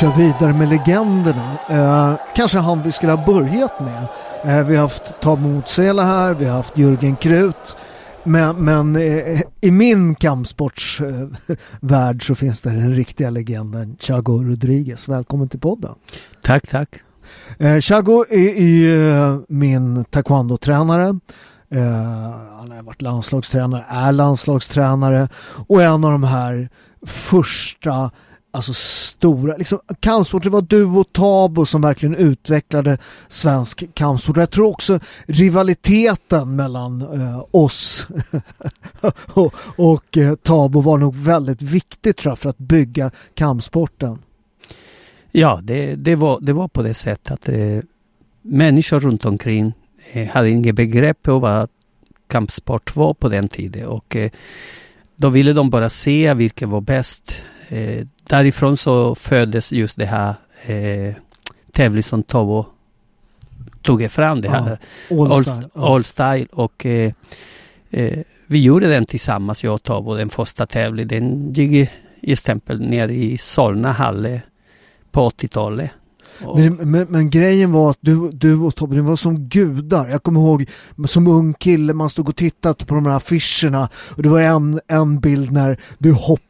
Kör vidare med legenderna. Eh, kanske han vi skulle ha börjat med. Eh, vi har haft Tom Motsela här, vi har haft Jörgen Krut. Men, men eh, i min kampsportsvärld så finns det den riktiga legenden Chago Rodriguez. Välkommen till podden. Tack, tack. Eh, Chago är, är min taekwondo-tränare. Eh, han har varit landslagstränare, är landslagstränare och en av de här första alltså stora, liksom kampsport, det var du och Tabo som verkligen utvecklade svensk kampsport. Jag tror också rivaliteten mellan eh, oss och, och eh, Tabo var nog väldigt viktigt tror jag, för att bygga kampsporten. Ja, det, det, var, det var på det sättet att eh, människor runt omkring eh, hade inget begrepp om vad kampsport var på den tiden och eh, då ville de bara se vilken var bäst. Eh, därifrån så föddes just det här eh, tävling som Tobo tog fram. Det här ja, all, style, all, all style och eh, eh, vi gjorde den tillsammans, jag och Tobo, den första tävlingen. Den gick i, exempel ner i Solna Halle på 80-talet. Men, men, men, grejen var att du, du och Tobbe, ni var som gudar. Jag kommer ihåg som ung kille, man stod och tittade på de här affischerna och det var en, en bild när du hoppade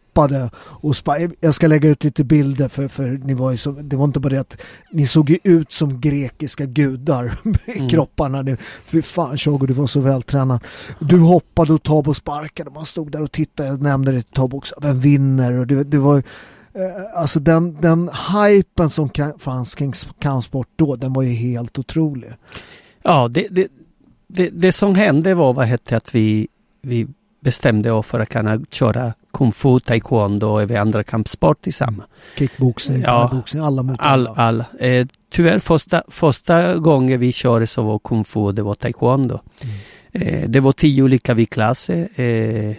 och spa, jag ska lägga ut lite bilder för, för ni var ju som, det var inte bara det att ni såg ju ut som grekiska gudar i mm. kropparna. Ni, fy fan Shogo, du var så vältränad. Du hoppade och Tobbe sparkade, man stod där och tittade, jag nämnde det till Tobbe också, vem vinner? Och det, det var Eh, alltså den, den hypen som fanns kring kampsport då, den var ju helt otrolig. Ja, det, det, det, det som hände var vad hette att vi, vi bestämde oss för att kunna köra kung fu, taekwondo och även andra kampsport tillsammans. Kickboxning, ja, boxning, alla mot alla. All, all. Eh, tyvärr första, första gången vi körde så var kung fu det var taekwondo. Mm. Eh, det var tio olika viktklasser. Eh,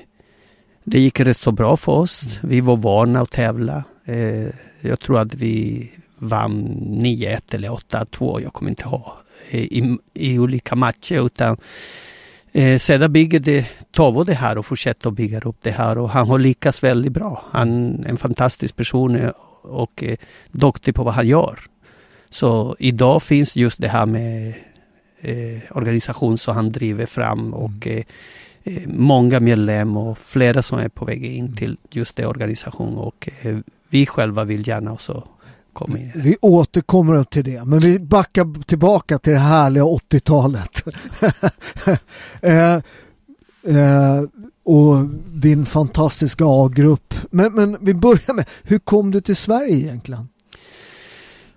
det gick rätt så bra för oss. Vi var vana att tävla. Eh, jag tror att vi vann 9-1 eller 8-2, jag kommer inte ihåg, i, i olika matcher. Utan eh, sedan bygger det Tovo det här och fortsätter att bygga upp det här och han har lyckats väldigt bra. Han är en fantastisk person och eh, duktig på vad han gör. Så idag finns just det här med eh, organisation som han driver fram och mm. Eh, många medlemmar och flera som är på väg in till just det organisation och eh, vi själva vill gärna också komma in. Vi återkommer till det, men vi backar tillbaka till det härliga 80-talet. eh, eh, och din fantastiska A-grupp. Men, men vi börjar med, hur kom du till Sverige egentligen?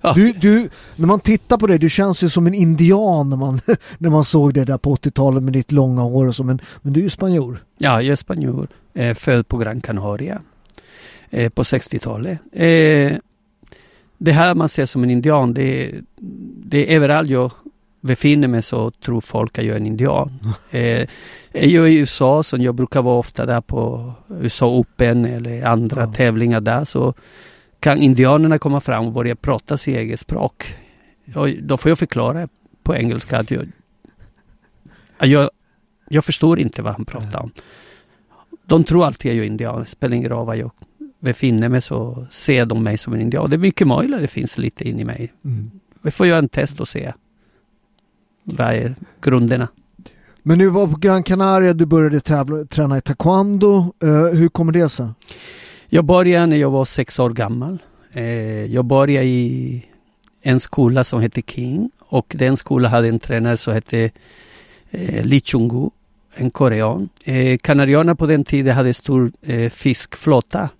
Ja. Du, du, när man tittar på dig, du känns ju som en indian när man, när man såg det där på 80-talet med ditt långa hår och så, men, men du är ju spanjor. Ja, jag är spanjor. Eh, född på Gran Canaria eh, på 60-talet. Eh, det här man ser som en indian, det, det är överallt jag befinner mig så tror folk att jag är en indian. Eh, jag är i USA, så jag brukar vara ofta där på USA Open eller andra ja. tävlingar där, så kan indianerna komma fram och börja prata sitt eget språk. Och då får jag förklara på engelska att jag, jag, jag förstår inte vad han pratar om. De tror alltid att jag är indian, det spelar ingen roll var jag befinner mig så ser de mig som en indian. Det är mycket möjligt att det finns lite in i mig. Mm. Vi får göra en test och se vad är grunderna. Men nu var på Gran Canaria, du började tävla, träna i taekwondo. Uh, hur kommer det sig? Jag började när jag var sex år gammal. Eh, jag började i en skola som hette King och den skolan hade en tränare som hette eh, Lee Chung-gu, en korean. Eh, Kanarierna på den tiden hade stor eh, fiskflotta.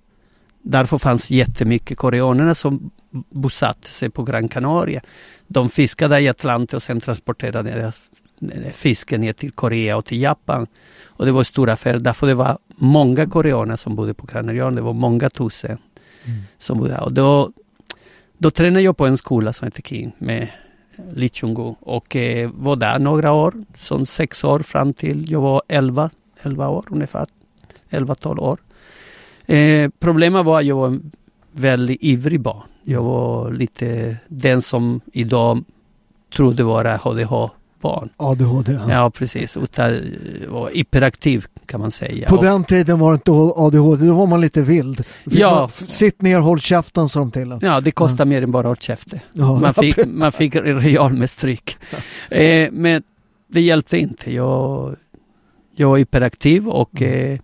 Därför fanns jättemycket koreanerna som bosatte sig på Gran Canaria. De fiskade i Atlanten och sen transporterade deras fisken ner till Korea och till Japan. Och det var stora affärer därför det var många koreaner som bodde på Granarian. Det var många tusen mm. som bodde där. Och då, då tränade jag på en skola som heter King med Lee Chung och eh, var där några år, som sex år fram till jag var elva, elva år ungefär, elva, tolv år. Eh, problemet var att jag var en väldigt ivrig barn. Jag var lite den som idag trodde vara ADH barn. ADHD. Ja, Ja, precis. Utan, var hyperaktiv kan man säga. På Och- den tiden var det inte ADHD, då var man lite vild. Fick Ja. Man, sitt ner, håll käften sa de till en. Ja, det kostar mer än bara hårt käfte. Ja, Man fick, man fick rejal med stryk. Eh, men det hjälpte inte. Jag, jag var hyperaktiv och Mm. eh,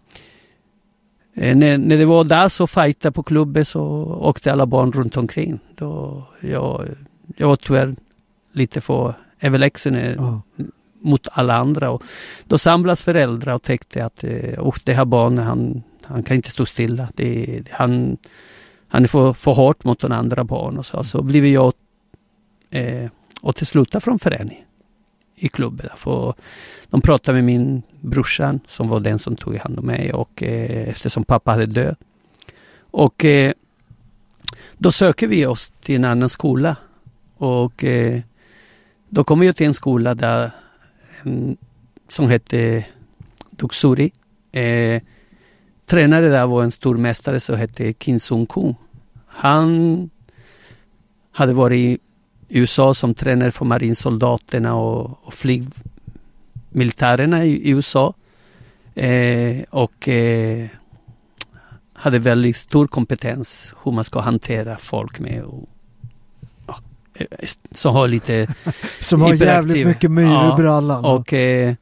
när, när det var dags att fighta på klubben så åkte alla barn runt omkring. Då, jag, jag var tyvärr lite för överlägsen eh, Ja. mot alla andra. Och då samlas föräldrar och tänkte att eh, "Usch, det här barnet, han, han kan inte stå stilla. Det, han, han är för, för hårt mot de andra barn. Och så, så blev jag eh, och till sluta från föreningen i klubben. För de pratade med min brorsan som var den som tog hand om mig och eh, eftersom pappa hade dött. Och eh, då söker vi oss till en annan skola. Och eh, då kommer jag till en skola där en, som hette Duxuri. Eh, tränare där var en stor mästare som hette Kim Sung-Koo. Han hade varit USA som tränare för marinsoldaterna och, och flygmilitärerna i, i USA. Eh, och eh, hade väldigt stor kompetens hur man ska hantera folk med och, ja, eh, som har lite Som har jävligt mycket myror Ja, i brallan. och eh,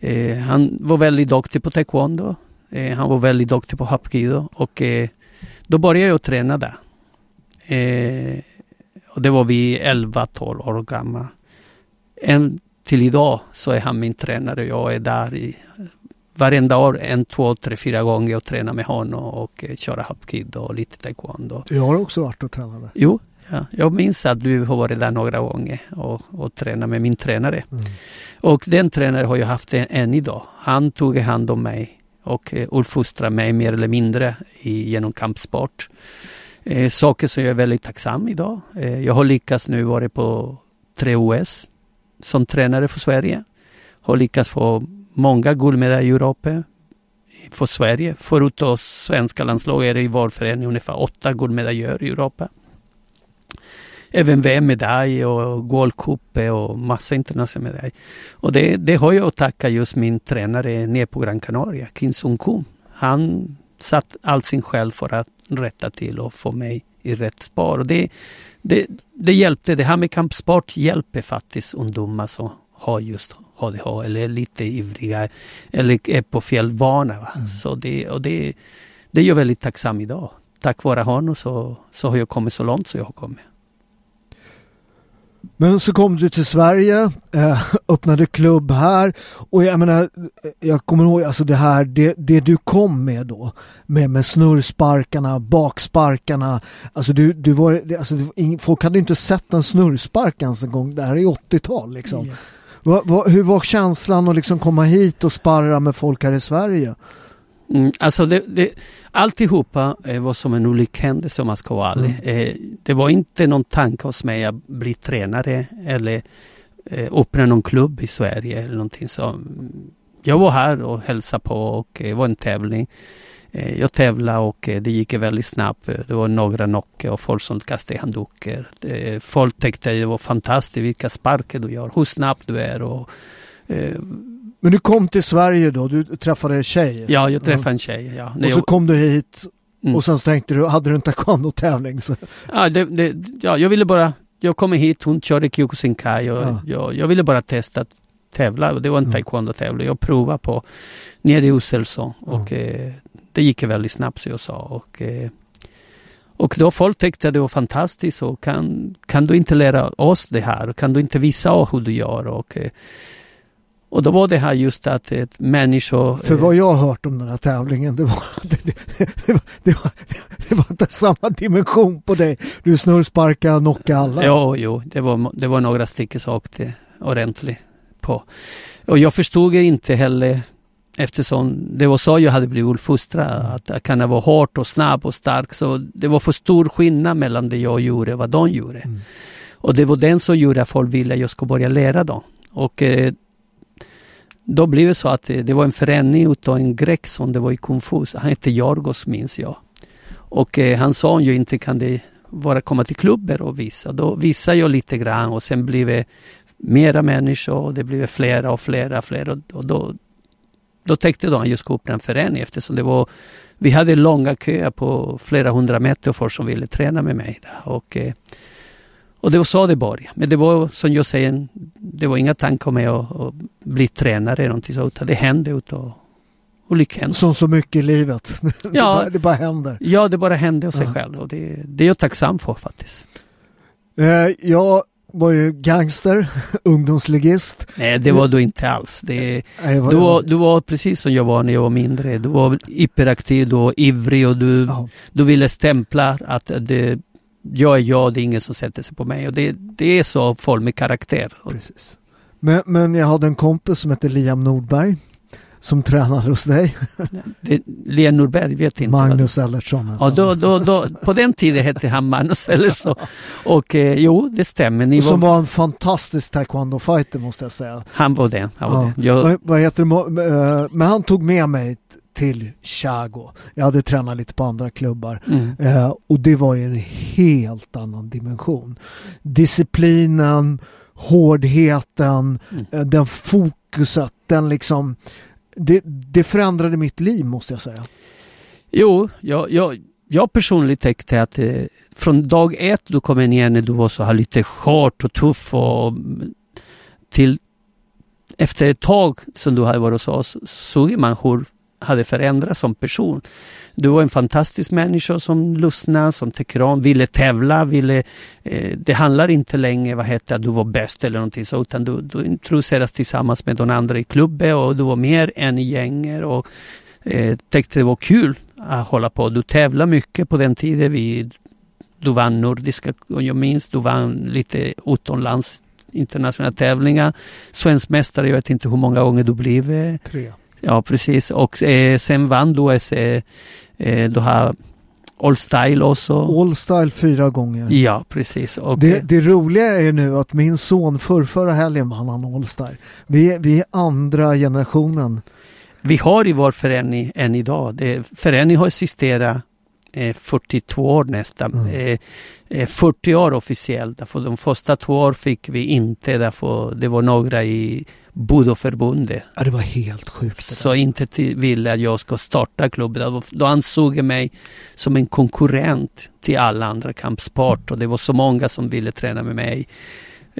eh, han var väldigt duktig på taekwondo. Eh, han var väldigt duktig på hapkido och då började jag träna där. Och det var vi 11-12 år gamla. En till idag så är han min tränare. Jag är där i varenda år, en, två, tre, fyra gånger och tränar med honom och eh, köra hapkido och lite taekwondo. Jag har också varit och tränat där. Jo, ja, jag minns att du har varit där några gånger och, och tränat med min tränare. Mm. Och den tränaren har jag haft än, än idag. Han tog hand om mig och eh, uppfostrade mig mer eller mindre i, genom kampsport. Eh, saker som jag är väldigt tacksam idag. Eh, jag har lyckats nu vara på tre OS som tränare för Sverige. Har lyckats få många guldmedaljer i Europa för Sverige. Förutom svenska landslag är det i vår förening ungefär åtta guldmedaljer i Europa. Även VM-medalj och Gold Cup och massa internationella medaljer. Och det, det har jag att tacka just min tränare nere på Gran Canaria, Kim Sung Kum. Han satt all sin själ för att rätta till och få mig i rätt spår. Och det, det, det hjälpte. Det här med kampsport hjälper faktiskt ungdomar som har just ADHD eller är lite ivriga eller är på fel bana. Mm. Så det, och det, det är jag väldigt tacksam idag. Tack vare honom så, så har jag kommit så långt så jag har kommit. Men så kom du till Sverige, eh, öppnade klubb här och jag menar, jag kommer ihåg alltså det här, det, det du kom med då, med, med snurrsparkarna, baksparkarna, alltså du, du var alltså, folk hade inte sett en snurrspark ens en gång, det här är 80-tal liksom. Ja. Va, va, hur var känslan att liksom komma hit och sparra med folk här i Sverige? Mm, alltså det, det, alltihopa eh, var som en händelse om man ska vara ärlig. Eh, det var inte någon tanke hos mig att bli tränare eller eh, öppna någon klubb i Sverige eller någonting så. Jag var här och hälsade på och eh, det var en tävling. Eh, jag tävlade och eh, det gick väldigt snabbt. Det var några knockar och folk som kastade handdukar. Eh, folk tyckte det var fantastiskt vilka sparkar du gör, hur snabb du är och eh, Men du kom till Sverige då, du träffade en tjej. ja, jag träffade en tjej. Ja, Och så jag- kom du hit Mm. och sen så tänkte du, hade du en taekwondo-tävling? Så, Ja, det, det, ja, jag ville bara, jag kom hit, hon körde Kyokushinkai och Ja. jag, jag ville bara testa att tävla och det var en Mm. taekwondo-tävling. Jag provade på nere i Usselsson Ja. och eh, det gick väldigt snabbt så jag sa. Och, eh, och då folk tyckte att det var fantastiskt och kan, kan du inte lära oss det här? Kan du inte visa hur du gör? Och, eh, och då var det här just att ett människor... För vad jag har hört om den här tävlingen, det var, det, det, det, var, det, var, inte samma dimension på dig. Du snurrsparkade och knockade alla. Jo, jo, det var, det var några stycken som åkte ordentligt på. Och jag förstod inte heller eftersom det var så jag hade blivit uppfostrad. Att jag kan vara hårt och snabb och stark. Så det var för stor skillnad mellan det jag gjorde och vad de gjorde. Mm. Och det var den som gjorde att folk ville att jag skulle börja lära dem. Och eh, då blev det så att eh, det var en förening utav en grek som det var i kung fu. Han hette Jorgos minns jag. Och eh, han sa ju inte kan det vara komma till klubbar och visa. Då visade jag lite grann och sen blev det mera människor och det blev flera och flera och flera. Och då, då tänkte de just gå upp en förening eftersom det var vi hade långa köer på flera hundra meter folk som ville träna med mig. Och, eh, och det var så det började. Men det var som jag säger, det var inga tankar med att, att bli tränare eller någonting så, utan det hände utav olyckshändelse. Som så mycket i livet. Ja, det, bara, det bara händer. Ja, det bara hände av sig ja. själv och det, det är jag tacksam för faktiskt. Eh, jag var ju gangster, ungdomsligist. Nej, det var du inte alls. Det, Nej, var, du, var, du var precis som jag var när jag var mindre. Du var hyperaktiv, du var ivrig och du, ja. du ville stämpla att det, jag är jag, det är ingen som sätter sig på mig. Och det, det är så folk med karaktär. Precis. Men, men jag hade en kompis som hette Liam Nordberg som tränade hos dig. Liam Nordberg vet inte. Magnus Ellertsson. Ja, då, då, då, på den tiden hette han Magnus Ellertsson. Och eh, jo, det stämmer. Ni som var... var en fantastisk taekwondo-fighter måste jag säga. Han var det. Han var ja. det. Jag... Vad, vad, heter det? Eh, men han tog med mig till Chago. Jag hade tränat lite på andra klubbar mm. eh, och det var ju en helt annan dimension. Disciplinen, hårdheten, mm. eh, den fokuset, den liksom det, det förändrade mitt liv måste jag säga. Jo, jag, jag, jag personligen tänkte att eh, från dag ett du kom ner när du var så här lite hårt och tuff och till efter ett tag som du hade varit hos oss såg man hur hade förändrats som person. Du var en fantastisk människa som lyssnade, som tycker om, ville tävla, ville... Eh, det handlar inte längre vad heter att du var bäst eller någonting så, utan du, du introduceras tillsammans med de andra i klubben och du var mer än i gänger och eh, tyckte det var kul att hålla på. Du tävlade mycket på den tiden. Vi, du vann nordiska, om jag minns, du vann lite utomlands internationella tävlingar. Svensk mästare, jag vet inte hur många gånger du blev. Eh, Tre. Ja, precis. Och eh, sen vann du eh, eh, du har All Style också. All Style fyra gånger. Ja, precis. Och, det, det roliga är nu att min son för förra helgen vann han All Style. Vi, vi är andra generationen. Vi har i vår förening än idag. Det, föreningen har existerat eh, 42 år nästan. Mm. Eh, 40 eh, år officiellt. De första två år fick vi inte. Därför det var några i Budoförbundet. Ja, det var helt sjukt. Så inte till, ville att jag ska starta klubben. Då ansåg jag mig som en konkurrent till alla andra kampsport och det var så många som ville träna med mig.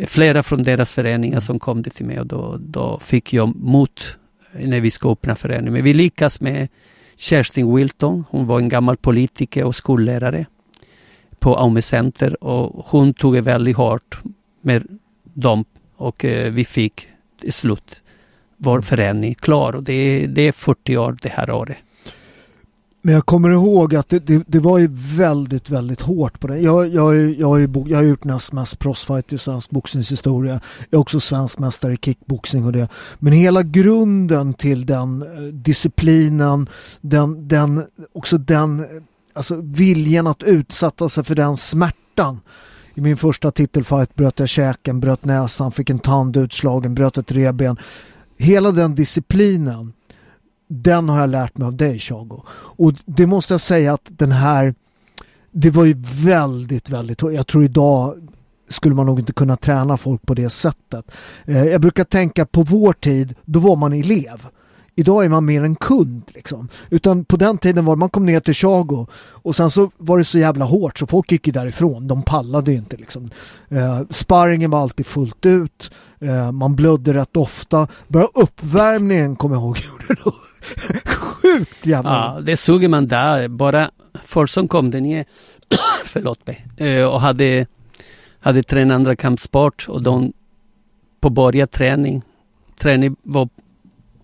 Flera från deras föreningar som kom till mig och då, då fick jag mot när vi ska öppna föreningen. Men vi lyckas med Kerstin Wilton. Hon var en gammal politiker och skollärare på Aume Center och hon tog det väldigt hårt med dem och eh, vi fick till slut vår förening klar och det, det är 40 år det här året. Men jag kommer ihåg att det, det, det, var ju väldigt, väldigt hårt på det. Jag, jag, jag, jag, jag har gjort näst mest proffsfight i svensk boxningshistoria. Jag är också svensk mästare i kickboxing och det. Men hela grunden till den eh, disciplinen, den, den, också den alltså viljan att utsätta sig för den smärtan i min första titelfight bröt jag käken, bröt näsan, fick en tand utslagen, bröt ett reben. Hela den disciplinen, den har jag lärt mig av dig Chago. Och det måste jag säga att den här, det var ju väldigt, väldigt, jag tror idag skulle man nog inte kunna träna folk på det sättet. Eh, jag brukar tänka på vår tid, då var man elev. Idag är man mer en kund liksom. Utan på den tiden var man kom ner till Chago och sen så var det så jävla hårt så folk gick ju därifrån. De pallade ju inte liksom. Eh, sparringen var alltid fullt ut. Eh, man blödde rätt ofta. Bara uppvärmningen kommer jag ihåg sjukt jävla. Ja, det såg man där. Bara folk som kom där ner, förlåt mig, eh, och hade, hade tränat andra kampsport och de på början träning, träning var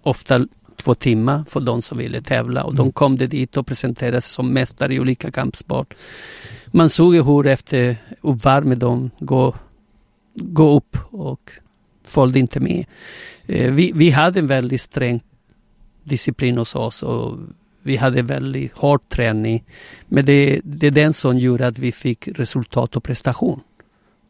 ofta två timmar för de som ville tävla och mm. de kom dit och presenterade sig som mästare i olika kampsport. Man såg hur efter uppvärmning de går, går upp och följde inte med. Eh, vi, vi hade en väldigt sträng disciplin hos oss och vi hade väldigt hård träning. Men det, det är den som gjorde att vi fick resultat och prestation.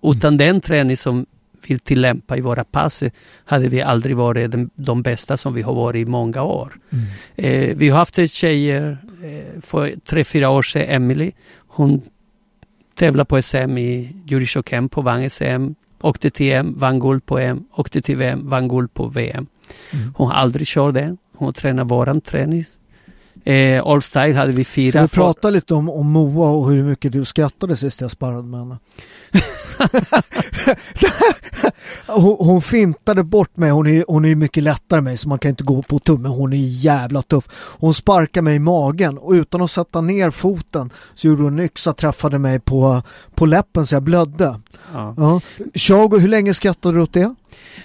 Utan mm. den träning som vill tillämpa i våra pass hade vi aldrig varit de, de bästa som vi har varit i många år. Mm. Eh, vi har haft tjejer eh, för tre, fyra år sedan, Emily. Hon tävlar på SM i Jurishoken på Vang SM åkte till EM, vann guld på EM, åkte till VM, vann guld på VM. Mm. Hon har aldrig kört det. Hon tränar våran träning. Eh, All Style hade vi Ska fyra. vi prata lite om, om Moa och hur mycket du skrattade sist jag sparrade med henne? hon, hon fintade bort mig, hon är, hon är mycket lättare än mig så man kan inte gå på tummen, hon är jävla tuff. Hon sparkade mig i magen och utan att sätta ner foten så gjorde hon en yxa, träffade mig på, på läppen så jag blödde. Ja. Ja. Shago, hur länge skrattade du åt det?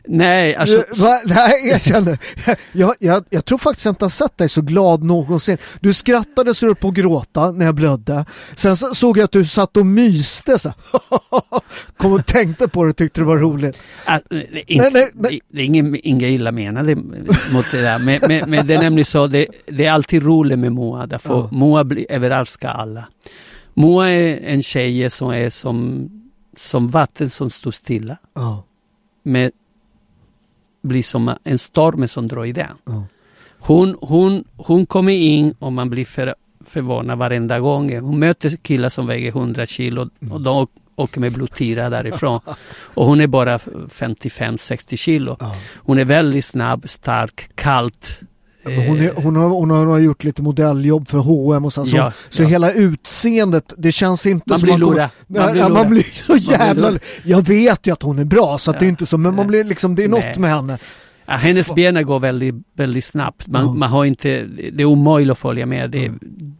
Nej, alltså. Eh, Va? Nej, jag känner. Jag, jag, jag tror faktiskt jag inte har sett dig så glad någonsin. Du skrattade så du på att gråta när jag blödde. Sen så såg jag att du satt och myste så. Kom och tänkte på det och tyckte det var roligt. Äh, det är inte- Nej, nej, nej. Det är ingen, inga illa menade mot det där. Men, men, men det är nämligen så, det, det är alltid roligt med Moa. Därför Ja. Moa blir, överraskar alla. Moa är en tjej som är som, som vatten som står stilla. Ja, Med, blir som en storm som drar i den. ja. Hon, hon, hon kommer in och man blir för, förvånad varenda gång. Hon möter killar som väger 100 kilo och de åker med blodtira därifrån. Och hon är bara 55-60 kilo. Hon är väldigt snabb, stark, kallt. Hon, är, Eh, hon, har, hon har gjort lite modelljobb för H&M och så, så, Ja, så ja. hela utseendet, det känns inte Man som blir lura. Man Man, blir ja, lura. man blir så jävla... lura. Jag vet ju att hon är bra så att det är Ja. inte så, men man blir liksom, det är något Nej. med henne. Ja, hennes ben går väldigt, väldigt snabbt. Man, Ja. man har inte, det är omöjligt att följa med. Det är,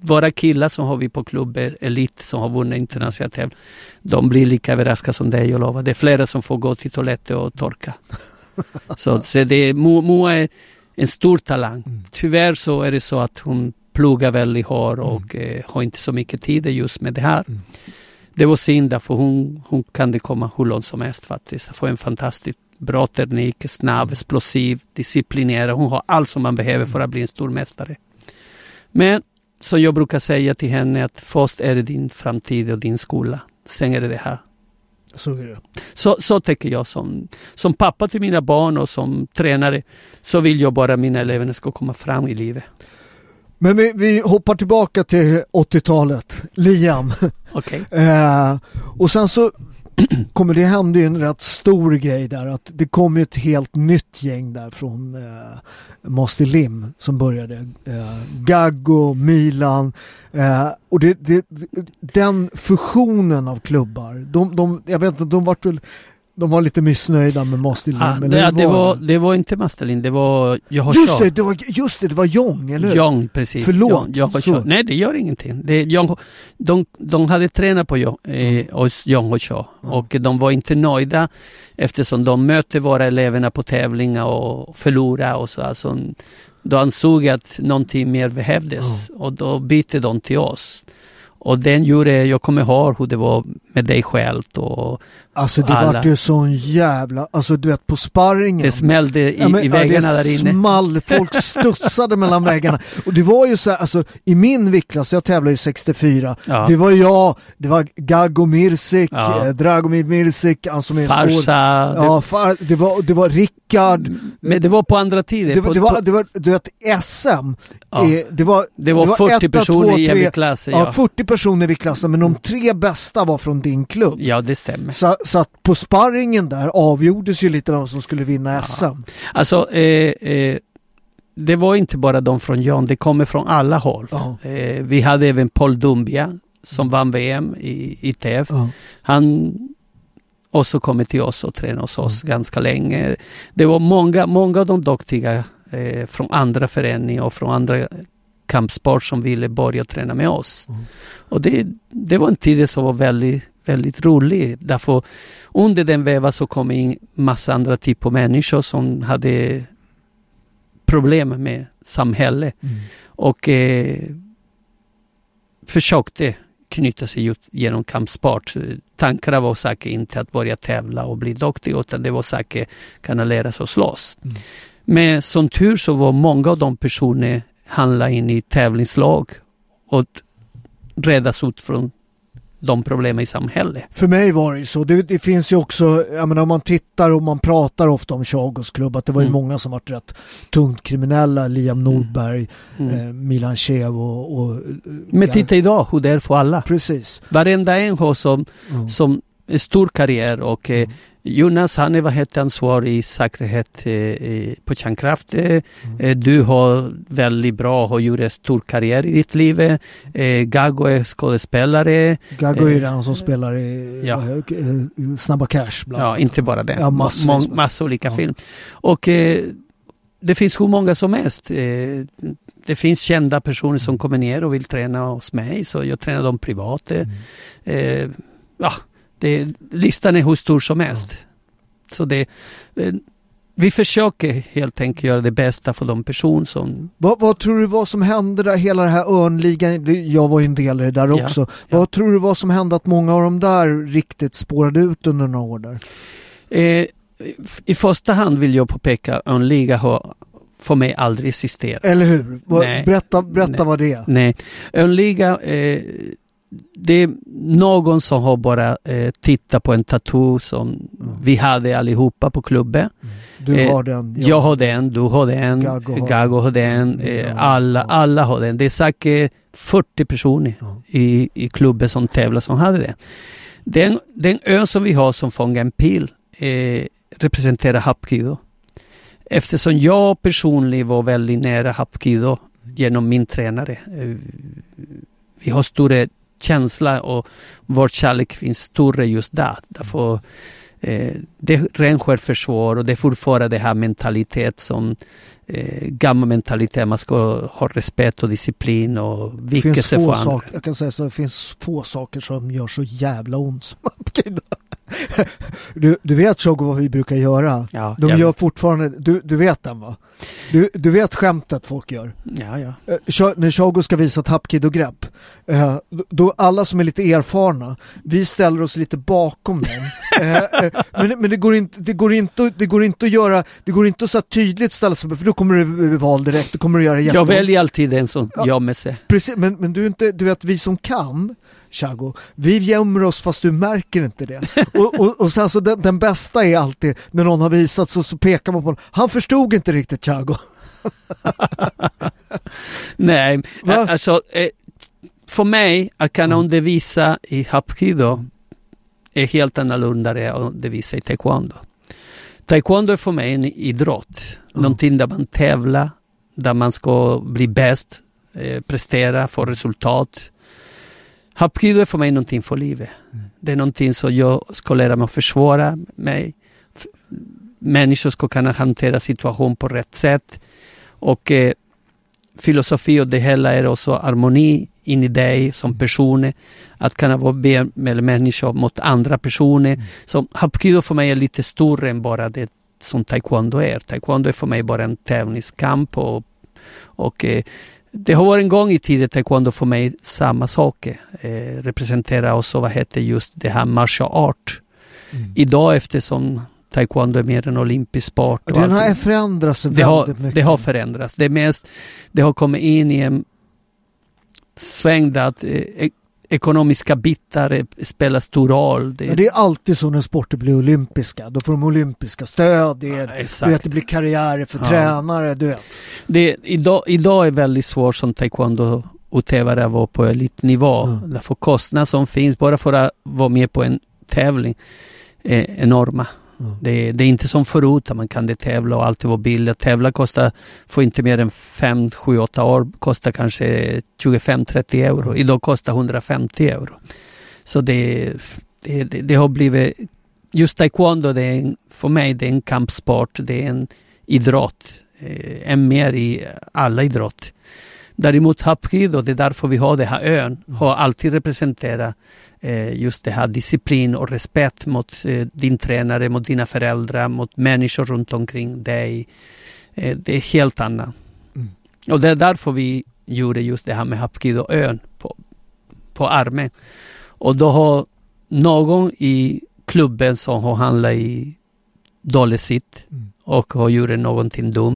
Våra killar som har vi på klubb, Elit, som har vunnit internationella tävlingar, de blir lika överraskade som dig, jag lovar. Det är flera som får gå till toaletten och torka. så, så det Moa är en stor talang. Mm. Tyvärr så är det så att hon pluggar väldigt hårt och eh, har inte så mycket tid just med det här. Mm. Det var synd därför hon, hon kan det komma hur långt som helst faktiskt. Hon får en fantastiskt bra teknik, snabb, explosiv, disciplinerad. Hon har allt som man behöver för att bli en stor mästare. Men som jag brukar säga till henne att först är det din framtid och din skola. Sen är det det här. Så. Så, så tänker jag som, som pappa till mina barn och som tränare. Så vill jag bara att mina elever ska komma fram i livet. Men vi, vi hoppar tillbaka till 80-talet. Liam. Okej? Eh, och sen så kommer det hända ju en rätt stor grej där att det kom ju ett helt nytt gäng där från eh, Master Lim som började. Eh, Gaggo, Milan eh, och det, det, den fusionen av klubbar. De, de, jag vet inte, de vart väl de var lite missnöjda med Master Lim. Ah, det, hur det, var, det? det var inte Mastelin, det var jag har Just det, det var, just det, det var Jong, eller hur? Jong, precis. Förlåt, Jong. Nej, det gör ingenting. Det, Jong, de, de hade tränat på Jong, eh, hos Jong och Shaw Mm. och de var inte nöjda eftersom de mötte våra eleverna på tävlingar och förlorade och så. Alltså, då ansåg att någonting mer behövdes och då bytte de till oss. Och den gjorde, jag kommer ihåg hur det var med dig själv och Alltså det Alla. vart ju sån jävla, alltså du vet på sparringen. det smällde i, Ja, men, i ja, väggarna det där inne. small, folk studsade mellan väggarna. Och det var ju så här, alltså i min viktklass, jag tävlar ju 64, Ja. det var jag, det var Gago Mirsic, Ja. eh, Dragomir Mirsic, han som är. Farsa. Ja, far, det var, det var Rickard, Men det var på andra tider. det, var- på, det, var, det var, du vet SM, Ja. eh, det var, det var 40 etta, personer två, i tre- en klass. Ja, Ja. 40 personer i klassen, men de tre bästa var från din klubb. ja, det stämmer. Så, så att på sparringen där avgjordes ju lite vem som skulle vinna SM. Alltså, eh, eh, det var inte bara de från Jan, det kommer från alla håll. Ja. Eh, vi hade även Paul Dumbia som vann VM i, i TF. Ja. Han också kommit till oss och tränade hos oss ganska länge. Det var många, många av de duktiga eh, från andra föreningar och från andra kampsport som ville börja träna med oss. Mm. Och det, det var en tid som var väldigt, väldigt rolig. Därför under den vevan så kom in massa andra typer av människor som hade problem med samhället Mm. och eh, försökte knyta sig ut genom kampsport. Tankarna var säkert inte att börja tävla och bli duktig utan det var säkert kunna lära sig att slåss. Mm. Men som tur så var många av de personer handla in i tävlingslag och räddas ut från de problemen i samhället. För mig var det ju så. Det, det finns ju också, jag menar om man tittar och man pratar ofta om Chagos klubb, att det var ju Mm. många som varit rätt tungt kriminella. Liam Nordberg, Mm. eh, Milan Chev och... och Men titta idag hur det är för alla. Precis. Varenda en har som, Mm. som stor karriär och eh, Jonas han är vad heter ansvarig säkerhet eh, eh, på kärnkraft. Eh, eh, Du har väldigt bra, har gjort en stor karriär i ditt liv. Eh, Gago är skådespelare. Gago är Eh, den som spelar i ja. eh, Snabba Cash. Bland Ja, inte bara det. Ja, massvis Mång- med. massa olika Ja. film. Och eh, det finns hur många som helst. Eh, det finns kända personer som kommer ner och vill träna hos mig, så jag tränar dem privat. Eh, eh, ja, det, listan är hur stor som helst. Så det, eh, vi försöker helt enkelt göra det bästa för de personer som... Vad, vad tror du vad som hände där, hela det här Örnligan, jag var ju en del i det där Ja, också. ja. Vad tror du vad som hände att många av de där riktigt spårade ut under några år där? Eh, I första hand vill jag påpeka att en liga har för mig aldrig existerat. Eller hur? Nej. Berätta, berätta Nej. vad det är. Nej, en liga, eh, det är någon som har bara eh, tittat på en tattoo som vi hade allihopa på klubben. Du Eh, har den. Jag har den, du har den, Gago har- Gago har den, Ja, eh, alla, alla har den. Det är säkert 40 personer i, i klubben som tävlar som hade det. Den, den ön som vi har som fångar en pil eh, representerar Hapkido. Eftersom jag personligen var väldigt nära Hapkido genom min tränare. Eh, vi har större känsla och vår kärlek finns större just där. Därför eh, det är ren självförsvar och det är fortfarande det här mentalitet som eh, gammal mentalitet. Man ska ha respekt och disciplin och få för andra. saker, jag kan säga så, det finns få saker som gör så jävla ont som. Du, du vet Shogo vad vi brukar göra? Ja, De jag- gör fortfarande, du, du vet den va? Du, du vet skämtet folk gör? ja, ja. Eh, när Shogo ska visa ett Hapkido-grepp, eh, då- alla som är lite erfarna, vi ställer oss lite bakom dem. Eh, eh, men men det, går inte, det, går inte, det går inte att göra, det går inte att så tydligt ställa sig, för då kommer det bli val direkt, då kommer du göra Jag väljer alltid den som gömmer sig. Precis, men, men du, är inte, du vet vi som kan, Chago, vi gömmer oss fast du märker inte det. Och, och, och sen så den, den bästa är alltid när någon har visat så, så pekar man på honom. Han förstod inte riktigt Chago. Nej, Va? ä- alltså eh, för mig att kunna undervisa i Hapkido är helt annorlunda än att undervisa i taekwondo. Taekwondo är för mig en idrott. Någonting där man tävlar, där man ska bli bäst, eh, prestera, få resultat. Hapkido är för mig någonting för livet. Det är någonting som jag ska lära mig att försvara mig. Människor ska kunna hantera situation på rätt sätt. Och eh, filosofi och det hela är också harmoni in i dig som person. Att kunna vara med människor mot andra personer. Så Hapkido för mig är lite större än bara det som taekwondo är. Taekwondo är för mig bara en tävlingskamp och, och eh, det har varit en gång i tiden taekwondo för mig samma sak. Eh, representerar också vad heter just det här martial art. Idag eftersom taekwondo är mer en olympisk sport. Den har allting- förändrats det väldigt har, mycket. det har förändrats. Det, mest, det har kommit in i en sväng där att eh, ekonomiska bitar spelar stor roll. Det, Ja, det är alltid så när sporter blir olympiska. Då får de olympiska stöd, det, är, Ja, vet, det blir karriärer för Ja. tränare, du vet. det, idag, idag är väldigt svårt som taekwondo utövare att vara på elitnivå. Mm. Därför kostnader som finns bara för att vara med på en tävling är enorma. Mm. Det, det är inte som förut att man kan det tävla och alltid vara billigt. Tävla kostar, får inte mer än 5, 7, 8 år, kostar kanske 25-30 euro. Mm. Idag kostar 150 euro. Så det, det, det, har blivit, just taekwondo, det är en, för mig det är en kampsport, det är en idrott. Eh, än mer i alla idrott. Däremot Hapkido, det är därför vi har den här ön, har alltid representerat eh, just det här disciplin och respekt mot eh, din tränare, mot dina föräldrar, mot människor runt omkring dig. Eh, det är helt annat. Mm. Och det är därför vi gjorde just det här med Hapkido-ön på, på armen. Och då har någon i klubben som har handlat i dåligt sitt Mm. och har gjort någonting dumt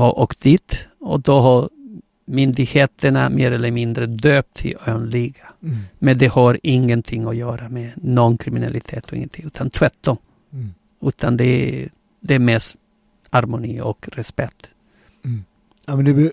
Har åkt dit och då har myndigheterna mer eller mindre döpt till önliga. Mm. Men det har ingenting att göra med någon kriminalitet och ingenting, utan tvärtom. Mm. Utan det är, det är mest harmoni och respekt. Ja, men det,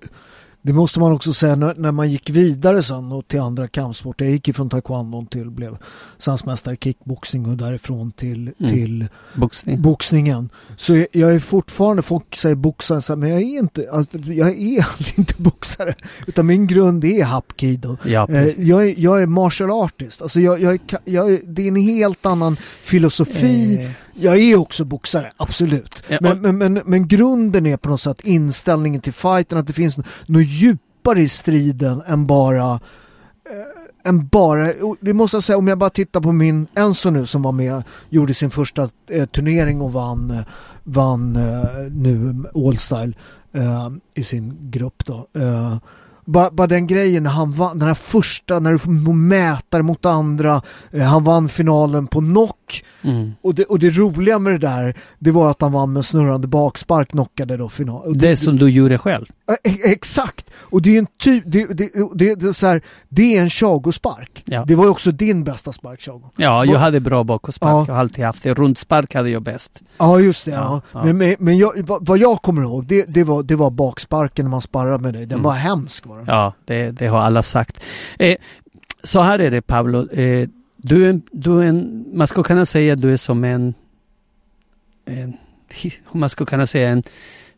det måste man också säga när, man gick vidare sen och till andra kampsporter. Jag gick ifrån taekwondo till blev svenskmästare i kickboxing och därifrån till, Mm. till Boxning. boxningen. Så jag, jag är fortfarande, folk säger boxare, så här, men jag är inte, alltså, jag är inte boxare. Utan min grund är hapkido. Ja. Eh, jag, är, jag är martial artist. Alltså jag, jag, är, jag är, det är en helt annan filosofi. Eh, Jag är också boxare, absolut. Ja, men, och- men, men, men grunden är på något sätt inställningen till fighten, att det finns något djupare i striden än bara eh, än bara, det måste jag säga om jag bara tittar på min Enzo nu som var med, gjorde sin första eh, turnering och vann, eh, vann eh, nu Allstyle eh, i sin grupp då. Eh, bara, bara den grejen när han vann, den här första, när du får mäta mot andra, eh, han vann finalen på knock mm. och det, och det roliga med det där, det var att han vann med snurrande bakspark, knockade då final. Och Det som du gjorde själv. E- Exakt! Och det är en typ, det, det, det, det, är så här, det är en Chago-spark. Ja. Det var ju också din bästa spark Chago. Ja, jag hade bra bakåtspark. Ja. Jag har alltid haft det. Rundspark hade jag bäst. Ja just det, ja. Ja. Men, men, men jag, vad, vad jag kommer ihåg, det, det, var, det var baksparken när man sparrade med dig. Den Mm. var hemsk var den. Ja, det, det har alla sagt. Eh, så här är det Pablo. Eh, du, är, du är en, man skulle kunna säga att du är som en, en man skulle kunna säga en,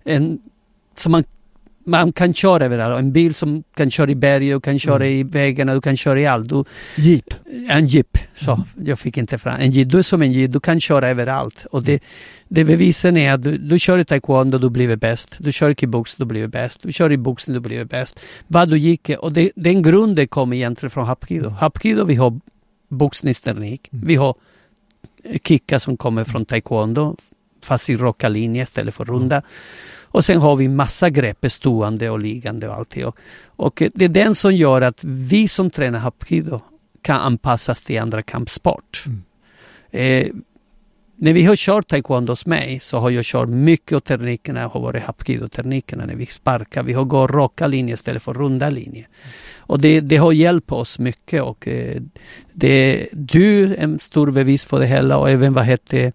en som man, man kan köra överallt. En bil som kan köra i berget och kan köra Mm. i vägarna, du kan köra i allt. Du, Jeep. en jeep, så Mm. jag fick inte fram. En jeep, du är som en jeep, du kan köra överallt. Och det, det bevisen är att du, du kör i taekwondo, du blir bäst. Du kör i kickbox, du blir bäst. Du kör i boxning, du blir bäst. Vad du gick, och det, den grunden kommer egentligen från hapkido. Hapkido, vi har boxningsteknik, Mm. vi har kickar som kommer från taekwondo, fast i raka linjer istället för runda. Och sen har vi massa grepp, stående och liggande och allt det. Och, och det är den som gör att vi som tränar hapkido kan anpassas till andra kampsport. Mm. Eh, när vi har kört taekwondo hos mig så har jag kört mycket av teknikerna har varit hapkido-teknikerna när vi sparkar. Vi har gått raka linjer istället för runda linjer. Och det, det har hjälpt oss mycket och eh, det, du är en stor bevis för det hela och även vad hette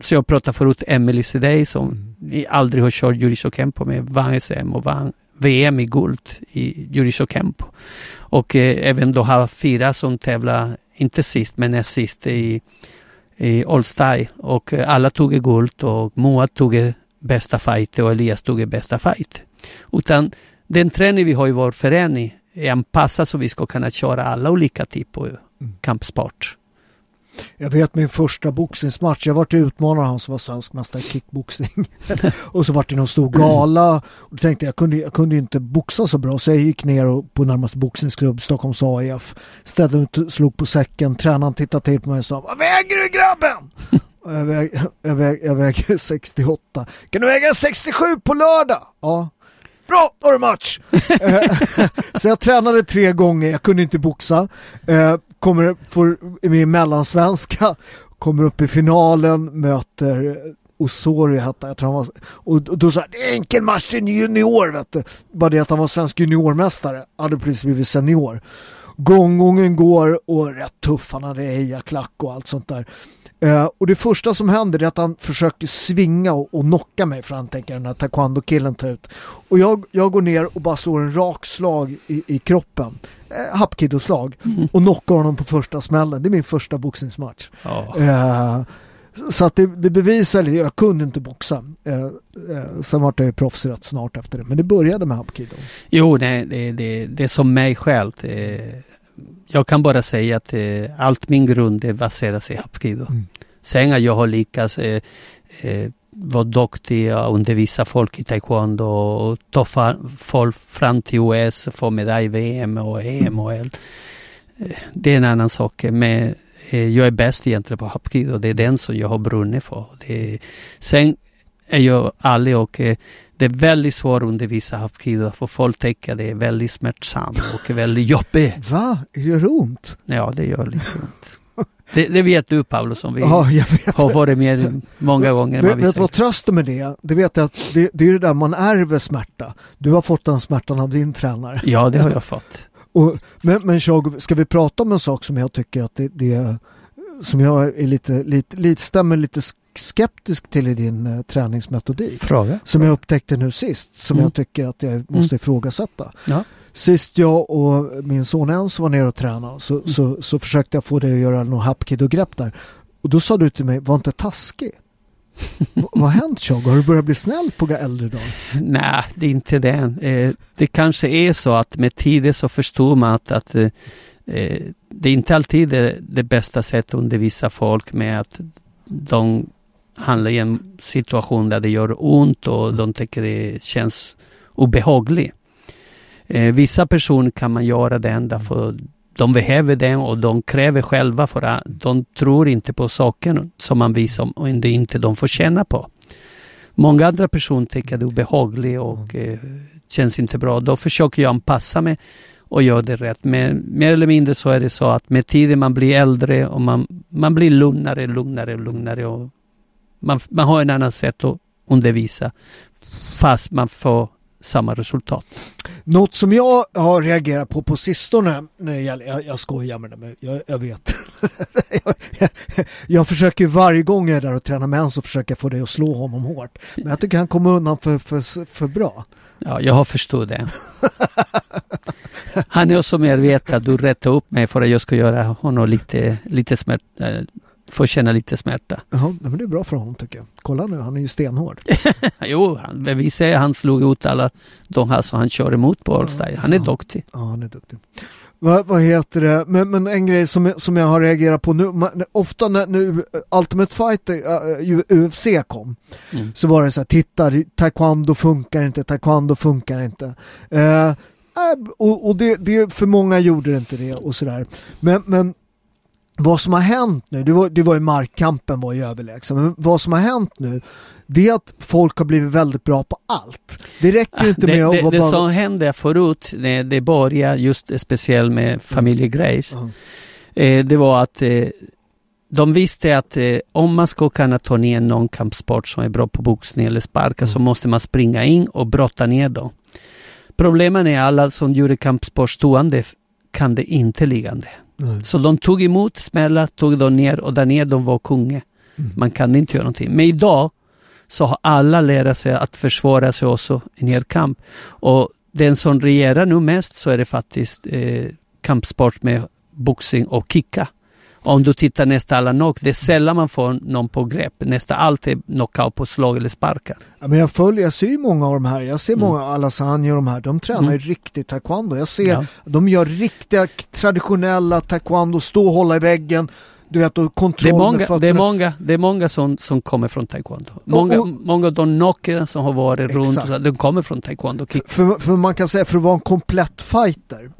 så jag pratade förut Emily Sedey som Mm. vi aldrig har kört Jurisho Kempo med, vann SM och vann VM i guld i Jurisho Kempo. Och eh, även då har fyra som tävlar, inte sist men näst sist i, i All Style. Och eh, alla tog guld och Moa tog bästa fight och Elias tog bästa fight. Utan den träning vi har i vår förening är anpassad så vi ska kunna köra alla olika typer av kampsport. Jag vet min första boxningsmatch, jag vart utmanare han som var svensk mästare i kickboxning. och så vart det någon stor gala och då tänkte jag, jag kunde, jag kunde inte boxa så bra så jag gick ner och, på närmaste boxningsklubb, Stockholms AIF, ställde ut, slog på säcken, tränaren tittade till på mig och sa Vad väger du grabben? Jag, väg, jag, väg, jag väger 68. Kan du väga 67 på lördag? Ja. Bra, då har du match! Eh, så jag tränade tre gånger, jag kunde inte boxa. Kommer får med i mellansvenska, kommer upp i finalen, möter Osorio hette jag tror han var, och och då sa jag, det är enkel match till en junior vet du. Bara det att han var svensk juniormästare, hade precis blivit senior. Gånggången går och rätt tuff, han hade hejaklack och allt sånt där. Eh, och det första som händer är att han försöker svinga och, och knocka mig för han tänker den här taekwondo-killen tar ut. Och jag, jag går ner och bara slår en rak slag i, i kroppen. Eh, Hapkido-slag. Och knockar honom på första smällen. Det är min första boxningsmatch. Ja. Eh, Så att det, det bevisar, jag kunde inte boxa. Eh, eh, sen var jag ju proffs rätt snart efter det. Men det började med hapkido. Jo, nej, det, det, det är som mig själv. Det, jag kan bara säga att eh, allt min grund det baserar sig på hapkido. Mm. Sen att jag har lyckats eh, eh, vara duktig och undervisa folk i taekwondo och ta folk fram till OS, få medalj i VM och EM och L. Eh, det är en annan sak. Men eh, jag är bäst egentligen på hapkido. Det är den som jag har brunnit för. Det, sen är jag ärlig och eh, det är väldigt svårt att undervisa hapkido för folk tycker det är väldigt smärtsamt och väldigt jobbigt. Va? Gör det ont? Ja, det gör lite ont. Det, det, vet du Paolo som vi ja, har varit med många gånger. Vet, vet du vad trösten med det Det vet jag att det, det är det där man ärver smärta. Du har fått den smärtan av din tränare. Ja, det har jag fått. Och, men, men Shog, ska vi prata om en sak som jag tycker att det, det som jag är lite, lite, lite stämmer lite skeptisk till i din uh, träningsmetodik. Fråga. Som jag upptäckte nu sist, som mm. jag tycker att jag måste mm. ifrågasätta. Ja. Sist jag och min son Enzo var nere och tränade så, mm. så, så försökte jag få dig att göra något hapkido-grepp där. Och då sa du till mig, var inte taskig. Vad har hänt Tjog? Har du börjat bli snäll på äldre dagar? Nej, det är inte det. Eh, det kanske är så att med tiden så förstår man att, att eh, det är inte alltid det, det bästa sättet att undervisa folk med att de handlar i en situation där det gör ont och de tycker det känns obehagligt. Eh, vissa personer kan man göra det enda för de behöver det och de kräver själva för att de tror inte på saken som man visar och det inte de får känna på. Många andra personer tycker det är obehagligt och eh, känns inte bra. Då försöker jag anpassa mig och göra det rätt. Men mer eller mindre så är det så att med tiden man blir äldre och man, man blir lugnare, lugnare, lugnare och man, man har en annan sätt att undervisa fast man får samma resultat. Något som jag har reagerat på på sistone, när det gäller, jag, jag skojar med det, men jag, jag vet. jag, jag, jag, försöker varje gång jag är där och tränar med honom så försöker jag få dig att slå honom hårt. Men jag tycker han kommer undan för, för, för bra. Ja, jag har förstått det. Han är också medveten att du rättar upp mig för att jag ska göra honom lite, lite smärt, eh, får känna lite smärta. Jaha, men det är bra för honom tycker jag. Kolla nu, han är ju stenhård. jo, han, vi säger han slog ut alla de här som han kör emot på Allstyle. Han är ja, duktig. Ja, han är duktig. Vad, vad heter det? Men, men, en grej som, som jag har reagerat på nu, man, ofta när nu Ultimate Fighter, uh, UFC kom, mm. så var det så här, titta, taekwondo funkar inte, taekwondo funkar inte. Uh, och, och det, det, för många gjorde det inte det och sådär. Men, men vad som har hänt nu, det var, det var ju markkampen var ju överlägsen, men vad som har hänt nu det är att folk har blivit väldigt bra på allt. Det räcker inte det, med att vara Det, det som hände förut, det, det började just speciellt med familjegrejer, mm. eh, det var att eh, de visste att eh, om man ska kunna ta ner någon kampsport som är bra på boxning eller sparka mm. så måste man springa in och brotta ner dem. Problemet är alla som gjorde kampsport stående kan det inte liggande. Så de tog emot smällar, tog dem ner och där ner de var kunge. Mm. Man kan inte göra någonting. Men idag så har alla lärt sig att försvara sig också i närkamp. Och den som regerar nu mest så är det faktiskt eh, kampsport med boxning och kicka. Om du tittar nästan alla knock, det är sällan man får någon på grepp. Nästan allt är knockout på slag eller sparkar. Ja, men jag följer, jag ser ju många av de här. Jag ser mm. många, Alassane och de här, de tränar mm. riktigt taekwondo. Jag ser, ja. de gör riktiga traditionella taekwondo, stå och hålla i väggen. Du vet, och kontroll det är många, det är många, det är många som, som kommer från taekwondo. Många, och, och, många av de knocken som har varit exakt. runt, de kommer från taekwondo. För, för, för man kan säga, för att vara en komplett fighter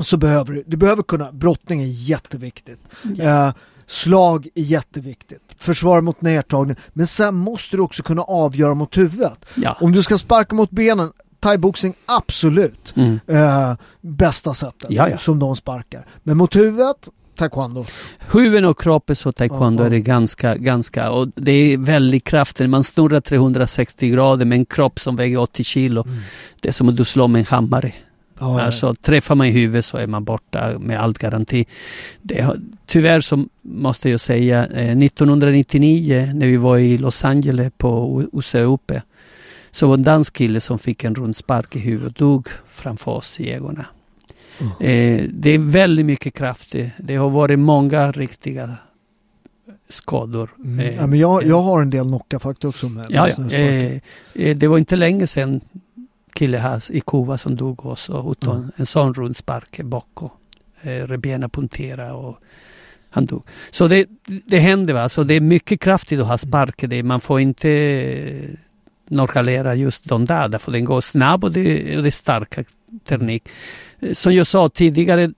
så behöver du, du behöver kunna, brottning är jätteviktigt. Ja. Eh, slag är jätteviktigt. Försvar mot nedtagning. Men sen måste du också kunna avgöra mot huvudet. Ja. Om du ska sparka mot benen, thaiboxning absolut mm. eh, bästa sättet ja, ja. som de sparkar. Men mot huvudet, taekwondo. Huvudet och kroppen så taekwondo ja, är ganska, ganska, och det är väldigt kraftigt. Man snurrar 360 grader med en kropp som väger 80 kilo. Mm. Det är som att du slår med en hammare. Ja, alltså, träffar man i huvudet så är man borta med all garanti. Det, tyvärr så måste jag säga, eh, 1999 när vi var i Los Angeles på UCUP så var en dansk kille som fick en rundspark i huvudet och dog framför oss i ögonen. Mm. Eh, det är väldigt mycket kraft. Det har varit många riktiga skador. Mm. Eh, ja, men jag, jag har en del knockafaktor också med, Ja, ja. Eh, eh, det var inte länge sedan kille här i Kuba som dog också utan Mm. en sån rundspark bakom. Eh, Rebena puntera och han dog. Så det, det händer va, så det är mycket kraftigt att ha spark. Det, man får inte eh, nonchalera just de där, därför den går snabb och det, och det är starka teknik. Eh, Som jag sa tidigare,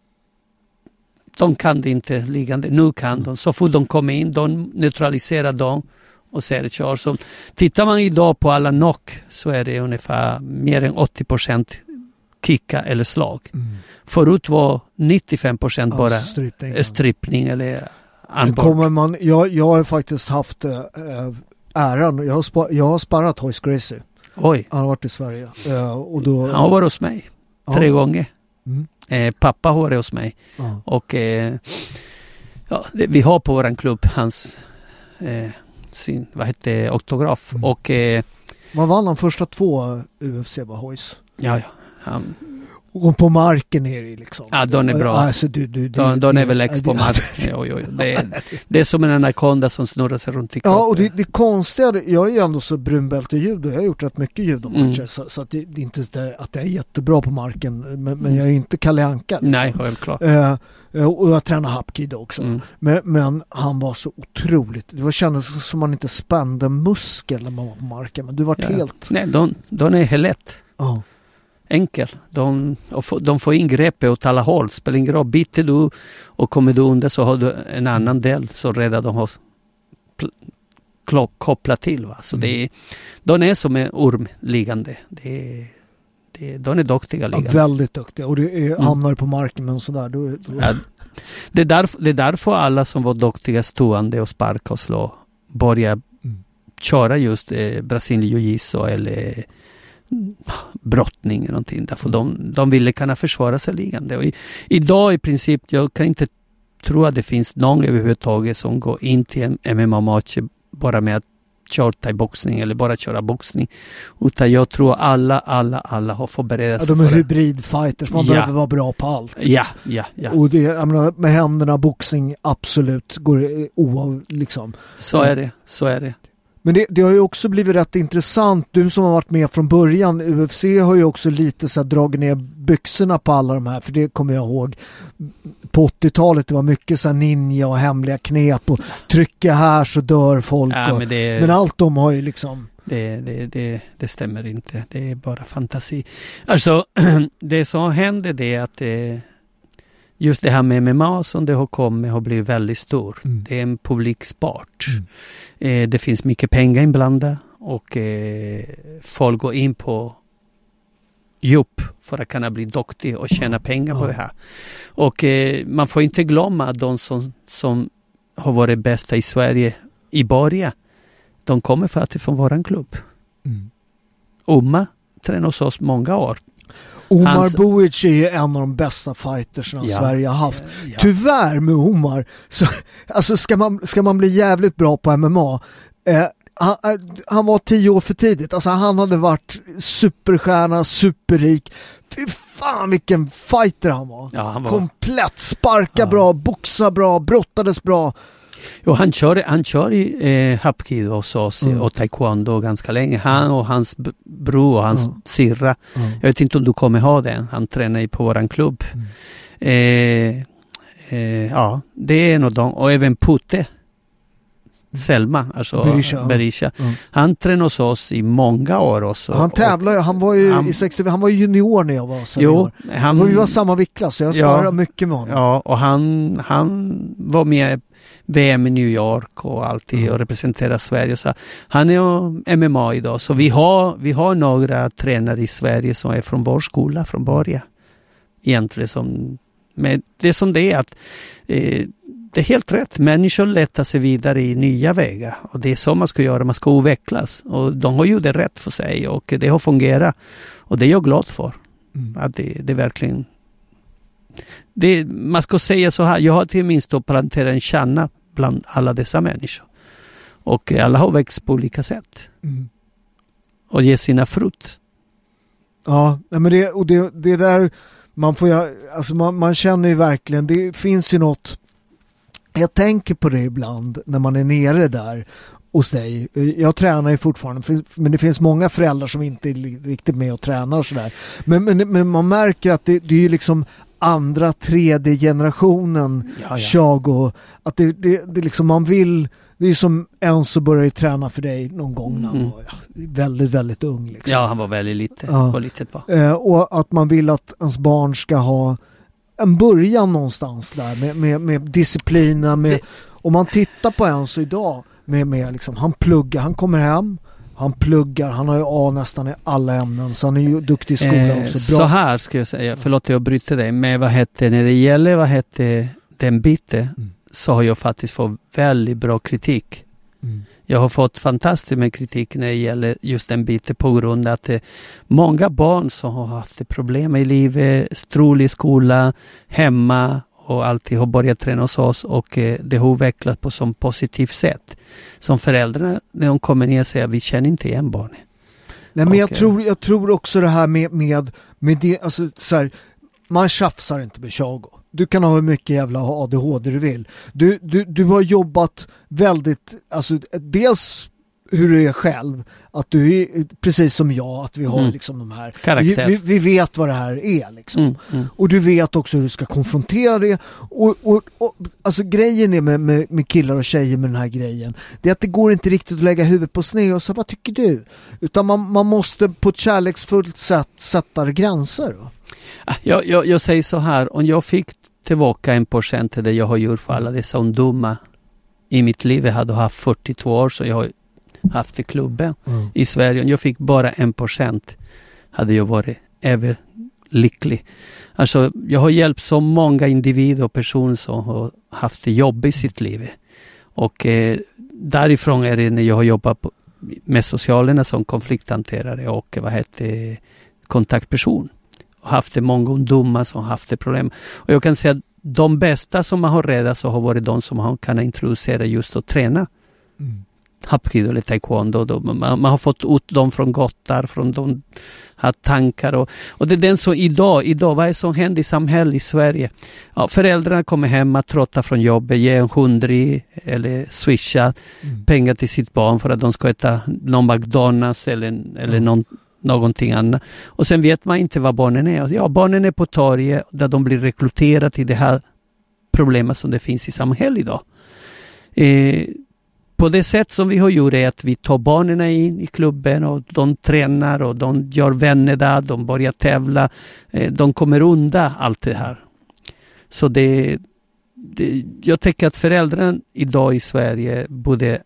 de kan det inte liggande, nu kan de. Så fort de kommer in, de neutraliserar dem och ser kör. Så tittar man idag på alla knock så är det ungefär mer än 80 procent kicka eller slag. Mm. Förut var 95 procent bara Alltså, strypning, ja. strippning eller armbåge. kommer man, jag, jag har faktiskt haft eh, äran, jag har, spa, jag har sparrat Hoist Gracie. Oj, Han har varit i Sverige. Eh, och då, han har varit hos mig ja. tre gånger. Mm. Eh, pappa har varit hos mig Ja. och eh, ja, det, vi har på våran klubb hans eh, sin, vad heter det, autograf Mm. och eh, Vad vann han första två UFC var Hoist? ja, ja, han, Och på marken är det liksom. Ja, de är bra. Alltså, du, du, du, de, de är det- väl ex på det- marken. Jo, jo, det, är, det är som en anakonda som snurrar sig runt i kroppen. Ja, och det, det konstiga, det- jag är ju ändå så brunbälte i judo, jag har gjort rätt mycket judomatcher, Mm. så, så att det, det är inte det, att jag är jättebra på marken, men, men jag är inte Kalle Anka. Liksom. Nej, självklart. Eh, eh, och jag tränar Hapkid också. Mm. Men, men han var så otroligt, det var, kändes som man inte spände muskel när man var på marken, men du var Ja. helt... Nej, de, de är helt lätt. Ja. Enkel. De, de får in greppet åt alla håll. Spelar ingen roll. Biter du och kommer du under så har du en annan del som redan de har kopplat till. Va? Så Mm. det de är som en orm liggande. Det det de är duktiga Ja, väldigt duktiga och det är, Mm. hamnar du på marken med en sån där då, då, Ja, det, är därför, det är därför alla som var duktiga stående och sparka och slå börjar Mm. köra just eh, Brasilien jiu-jitsu eller mm, brottning eller någonting. Därför de, de ville kunna försvara sig liggande. Och i, idag i princip, jag kan inte tro att det finns någon överhuvudtaget som går in till en MMA-matcher bara med att köra thai-boxning eller bara köra boxning. Utan jag tror alla, alla, alla har förberett ja, sig de är för hybridfighters, man Ja. behöver vara bra på allt. Ja, ja, ja. Och det, jag menar, med händerna, boxning, absolut, går oav, liksom. Så är det, så är det. Men det, det har ju också blivit rätt intressant, du som har varit med från början, UFC har ju också lite så här dragit ner byxorna på alla de här, för det kommer jag ihåg. På 80-talet det var mycket så här ninja och hemliga knep och trycka här så dör folk. Ja, och, men det, men allt de har ju liksom, det, det, det, det stämmer inte. Det är bara fantasi. Alltså, det som händer det är att eh, just det här med MMA som det har kommit har blivit väldigt stor. Mm. Det är en publik sport. Mm. Eh, det finns mycket pengar inblandat och eh, folk går in på djup för att kunna bli duktig och tjäna pengar på det här. Och eh, man får inte glömma att de som, som har varit bästa i Sverige i början, de kommer faktiskt från våran klubb. mm. Umma tränade hos oss många år. Omar Hans- Boic är ju en av de bästa fightersna Ja. Sverige har haft. Ja. Tyvärr med Omar, så, alltså ska man, ska man bli jävligt bra på MMA, eh, han, eh, han var tio år för tidigt, alltså han hade varit superstjärna, superrik. Fy fan vilken fighter han var. Ja, han var, Komplett, sparka Ja. bra, boxa bra, brottades bra. Jo, han kör, han kör i eh, hapkido hos oss Mm. och taekwondo ganska länge. Han och hans bror och hans Ja. sirra. Jag vet inte om du kommer ha den. Han tränar ju på våran klubb. Mm. Eh, eh, ja, det är en av dem. Och även Putte. Selma, alltså Berisha, ja. Berisha. Mm. Han tränade hos oss i många år också. Han tävlar ju, han var ju han- i 60, han var ju junior när jag var senior. jo, han, vi var samma viktklass så jag Ja. sparade mycket med honom. Ja, och han, han var med VM i New York och alltid Mm. och representerar Sverige. Så han är MMA idag. Så vi har, vi har några tränare i Sverige som är från vår skola från början. Egentligen som, men det som det är att eh, det är helt rätt. Människor letar sig vidare i nya vägar och det är så man ska göra. Man ska utvecklas och de har ju det rätt för sig och det har fungerat. Och det är jag glad för. Mm. Att det, det verkligen... Det, man ska säga så här, jag har till minst att plantera en kärna bland alla dessa människor. Och alla har växt på olika sätt Mm. och ger sina frukt. Ja, men det, och det, det där, man får ju, alltså man, man känner ju verkligen, det finns ju något jag tänker på det ibland när man är nere där hos dig. Jag tränar ju fortfarande men det finns många föräldrar som inte är riktigt med och tränar och sådär. Men, men, men man märker att det, det är ju liksom andra, tredje generationen ja, ja. Chago. Att det, det, det liksom man vill det är som en som började träna för dig någon gång när han mm. var ja, väldigt, väldigt ung. Liksom. Ja, han var väldigt lite. Ja. Var litet Eh, och att man vill att ens barn ska ha en början någonstans där med, med, med disciplinen. Med, det... Om man tittar på en så idag med, med liksom, han pluggar, han kommer hem, han pluggar, han har ju A nästan i alla ämnen så han är ju duktig i skolan eh, också. Bra. Så här ska jag säga, förlåt jag bryter dig, men vad hette när det gäller vad hette den biten mm. så har jag faktiskt fått väldigt bra kritik. Mm. Jag har fått fantastiskt med kritik när det gäller just den biten på grund av att är många barn som har haft problem i livet, strul i skolan, hemma och alltid har börjat träna hos oss och eh, det har utvecklats på så positivt sätt. Som föräldrarna, när de kommer ner, säger vi känner inte igen barnet. Nej men och, jag, tror, jag tror också det här med, med, med det, alltså så här, man tjafsar inte med Chago. Du kan ha hur mycket jävla ADHD du vill. Du, du, du har jobbat väldigt, alltså dels hur du är själv. Att du är precis som jag, att vi har mm. liksom de här... Vi, vi, vi, vet vad det här är liksom. Mm, mm. Och du vet också hur du ska konfrontera det. Och, och, och alltså grejen är med, med, med, killar och tjejer med den här grejen. Det är att det går inte riktigt att lägga huvudet på sned och säga vad tycker du? Utan man, man måste på ett kärleksfullt sätt sätta gränser. Ah, jag, jag, jag säger så här, om jag fick tillbaka en procent det jag har gjort för alla dessa ungdomar i mitt liv. Jag hade haft 42 år så jag har haft i klubben mm. i Sverige. Jag fick bara en procent hade jag varit överlycklig. Alltså, jag har hjälpt så många individer och personer som har haft det jobbigt i sitt liv. Och eh, därifrån är det när jag har jobbat på, med socialerna som konflikthanterare och vad heter kontaktperson. Och haft det många ungdomar som haft det problem. Och jag kan säga att de bästa som man har räddat så har varit de som man kan introducera just att träna. Mm hapkido eller taekwondo. Då. Man, man, har fått ut dem från gottar, från de har tankar och, och det är den som idag, idag, vad är det som händer i samhället i Sverige? Ja, föräldrarna kommer hemma trötta från jobbet, ger en hundring eller swisha mm. pengar till sitt barn för att de ska äta någon McDonalds eller, eller mm. någon någonting annat. Och sen vet man inte vad barnen är. Ja, barnen är på torget där de blir rekryterade till det här problemet som det finns i samhället idag. Eh, på det sätt som vi har gjort är att vi tar barnen in i klubben och de tränar och de gör vänner där, de börjar tävla. Eh, de kommer undan allt det här. Så det, det, jag tycker att föräldrarna idag i Sverige borde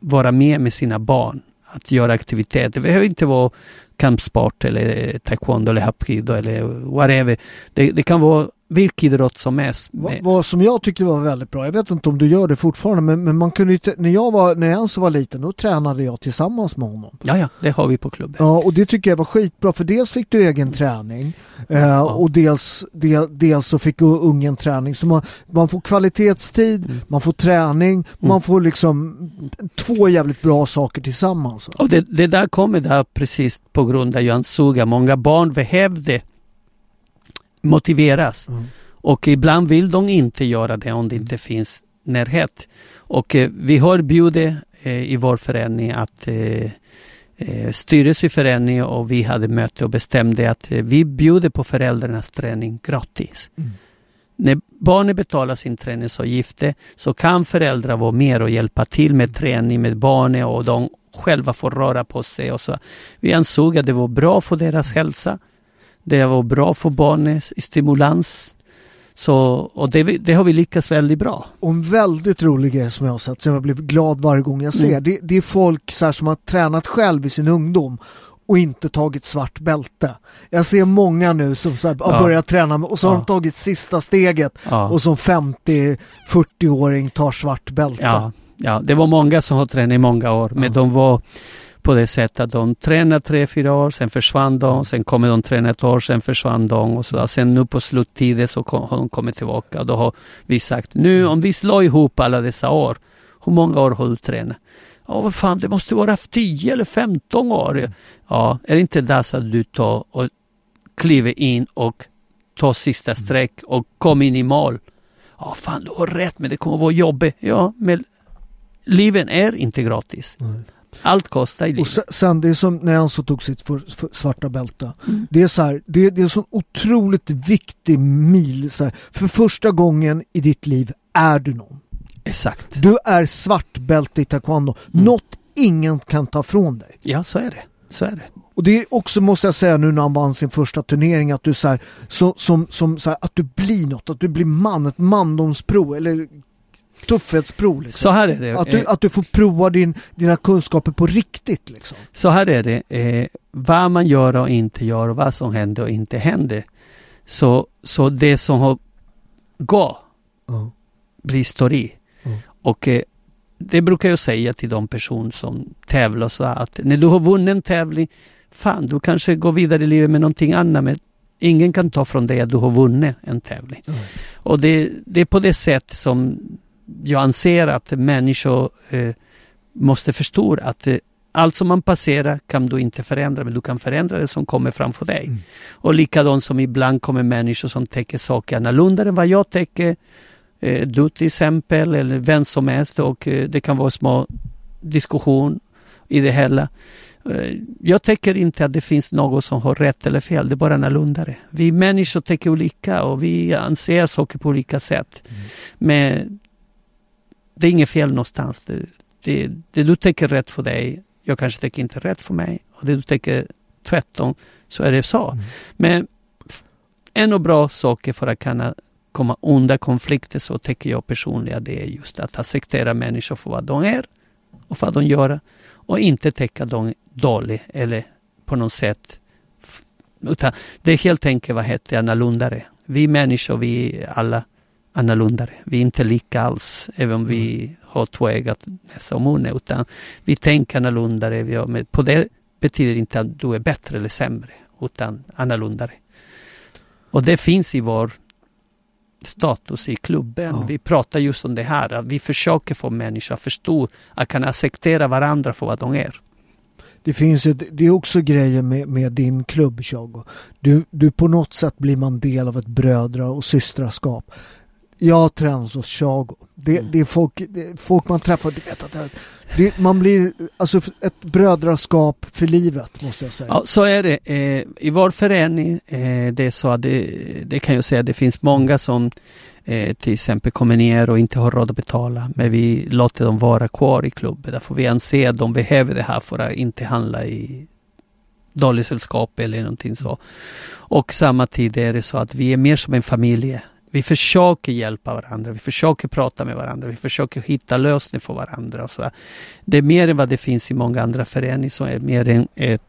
vara med med sina barn att göra aktiviteter. Det behöver inte vara kampsport eller taekwondo eller hapkido eller whatever. Det, det kan vara vilken idrott som helst. Vad, vad, som jag tyckte var väldigt bra, jag vet inte om du gör det fortfarande, men, men man kunde ju, när jag var, när jag var liten, då tränade jag tillsammans med honom. Ja, ja, det har vi på klubben. Ja, och det tycker jag var skitbra, för dels fick du egen träning eh, ja. och dels, del, dels så fick ungen träning. Så man, man får kvalitetstid, mm. man får träning, mm. man får liksom två jävligt bra saker tillsammans. Och det, det där kommer där precis på grund av Johan Suga. Många barn behövde motiveras. Mm. Och ibland vill de inte göra det om det inte finns närhet. Och eh, vi har bjudit eh, i vår förening att eh, eh, styrelseförening och vi hade möte och bestämde att eh, vi bjuder på föräldrarnas träning gratis. Mm. När barnet betalar sin träningsavgift så kan föräldrar vara med och hjälpa till med träning med barnet och de själva får röra på sig. Och så. Vi ansåg att det var bra för deras hälsa. Det var bra för barnens stimulans. Så, och det, det, har vi lyckats väldigt bra. Och en väldigt rolig grej som jag har sett, som jag blir glad varje gång jag ser, mm. det, det, är folk så som har tränat själv i sin ungdom och inte tagit svart bälte. Jag ser många nu som så här, har ja. börjat träna och så har de tagit sista steget ja. och som 50-40-åring tar svart bälte. Ja. det var många som har tränat i många år, men de var på det sättet att de tränar tre, fyra år, sen försvann de, sen kommer de träna ett år, sen försvann de och så. Sen nu på sluttiden så kom, har de kommit tillbaka. Då har vi sagt, nu om vi slår ihop alla dessa år, hur många år har du tränat? Ja, vad fan, det måste vara 10 eller 15 år. Ja, är det inte dags att du tar och kliver in och tar sista streck och kommer in i mål? Ja, fan du har rätt men det kommer vara jobbigt. Ja, men livet är inte gratis. Nej. Allt kostar i Och livet. sen, sen det är som när så tog sitt för, för svarta bälte. Mm. Det är så här, det, det är en sån otroligt viktig mil. Så här. För första gången i ditt liv är du någon. Exakt. Du är svart bälte i taekwondo. Mm. Något ingen kan ta från dig. Ja, så är det. Så är det. Och det är också, måste jag säga nu när han vann sin första turnering, att du så här, så, som, som så här, att du blir något, att du blir man, ett mandomsprov eller tuffhetsprov. Liksom. Så här är det. Att, du, Eh, att du får prova din, dina kunskaper på riktigt. Liksom. Så här är det. Eh, vad man gör och inte gör och vad som händer och inte händer. Så, så det som har gått blir historia. Mm. Och eh, det brukar jag säga till de personer som tävlar så att när du har vunnit en tävling, fan du kanske går vidare i livet med någonting annat men ingen kan ta från dig att du har vunnit en tävling. Mm. Och det, det är på det sätt som jag anser att människor eh, måste förstå att eh, allt som man passerar kan du inte förändra men du kan förändra det som kommer framför dig. Mm. Och likadant som ibland kommer människor som täcker saker annorlunda än vad jag täcker. Eh, du till exempel eller vem som helst och eh, det kan vara små diskussion i det hela. Eh, jag tycker inte att det finns något som har rätt eller fel, det är bara annorlunda. Vi människor tänker olika och vi anser saker på olika sätt. Men det är inget fel någonstans. Det, det, det du tänker rätt för dig, jag kanske tänker inte rätt för mig. Och det du tänker tvärtom, så är det så. Mm. Men en av bra saker för att kunna komma undan konflikter så tycker jag personligen det är just att acceptera människor för vad de är och vad de gör och inte tycka de är dåliga eller på något sätt utan det är helt enkelt vad heter annorlunda. Vi människor, vi alla annorlunda. Vi är inte lika alls, även om vi har två ögat näsa och mun, utan vi tänker annorlunda. Vi har, men på det betyder inte att du är bättre eller sämre, utan annorlunda. Och det finns i vår status i klubben. Ja. Vi pratar just om det här, att vi försöker få människor att förstå, att kunna acceptera varandra för vad de är. Det finns ett, det är också grejen med, med din klubb Tjago. Du, du på något sätt blir man del av ett brödra och systraskap. Jag tränas hos Tjago. Det, Mm. det är folk, det folk man träffar, du vet att det, det, man blir alltså ett brödraskap för livet måste jag säga. Ja, så är det. Eh, I vår förening, eh, det är så att det, det kan jag säga, det finns många som eh, till exempel kommer ner och inte har råd att betala, men vi låter dem vara kvar i klubben, därför vi anser att de behöver det här för att inte handla i dåligt sällskap eller någonting så. Och samma tid är det så att vi är mer som en familj. Vi försöker hjälpa varandra, vi försöker prata med varandra, vi försöker hitta lösningar för varandra. Och så. Det är mer än vad det finns i många andra föreningar som är mer än ett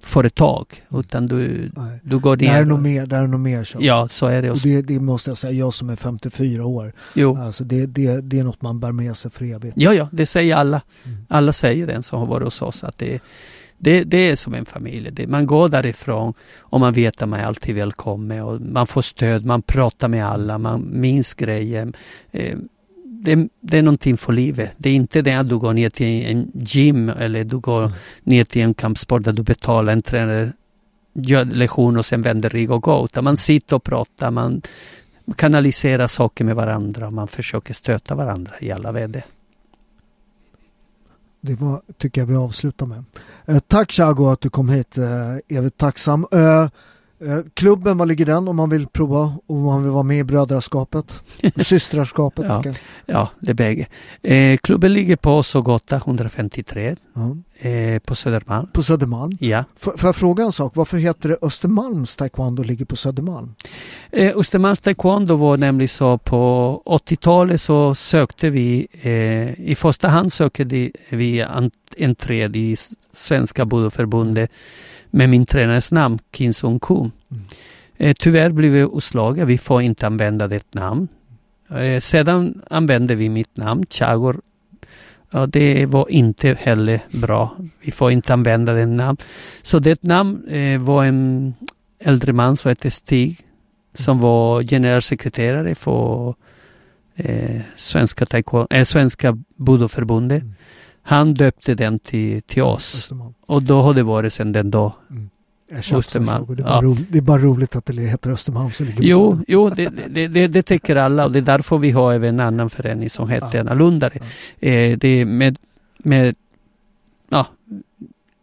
företag. Utan du, Nej. du går Det här är ner. nog mer, det är nog mer Tjago. Ja, så är det. Och Och, det, det måste jag säga, jag som är 54 år. jo. Alltså det, det, det är något man bär med sig för evigt. Ja, ja, det säger alla. Mm. Alla säger det som har varit hos oss. Att det, det, det är som en familj. Det, man går därifrån och man vet att man är alltid välkommen. Och man får stöd, man pratar med alla, man minns grejer. Eh, det, det är någonting för livet. Det är inte det att du går ner till en gym eller du går Mm. ner till en kampsport där du betalar en tränare, gör lektion och sen vänder rygg och går. Utan man sitter och pratar, man kanaliserar saker med varandra och man försöker stöta varandra i alla väder. Det var, tycker jag vi avslutar med. Eh, tack Chago att du kom hit. Eh, evigt tacksam. Eh, klubben, var ligger den om man vill prova och om man vill vara med i brödraskapet? Systraskapet? Ja. Ja, det är bägge. Eh, klubben ligger på Sågata 153 ja. eh, på Södermalm. På Södermalm. Ja. F- får jag fråga en sak? Varför heter det Östermalms taekwondo ligger på Södermalm? Eh, Östermalms taekwondo var nämligen så på 80-talet så sökte vi, eh, i första hand sökte vi ent- entré i Svenska Budoförbundet med min tränares namn, Kim Sung Koo. Mm. Eh, tyvärr blev vi utslagna, vi får inte använda det namn. Eh, sedan använde vi mitt namn, Chagor. Ja, det var inte heller bra. Vi får inte använda det namn. Så det namn eh, var en äldre man som hette Stig som var generalsekreterare för eh, Svenska, taekwondo, eh, Svenska Budoförbundet. Mm. Han döpte den till, till oss. Östermalm. Och då har det varit sedan den dag. Mm. Jag Östermalm. Det, är bara ja. ro, det är bara roligt att det heter Östermalm som ligger Jo, jo det, det, det, det tycker alla och det är därför vi har även en annan förening som heter Ja. Analundare. Eh, det är med, med, ja,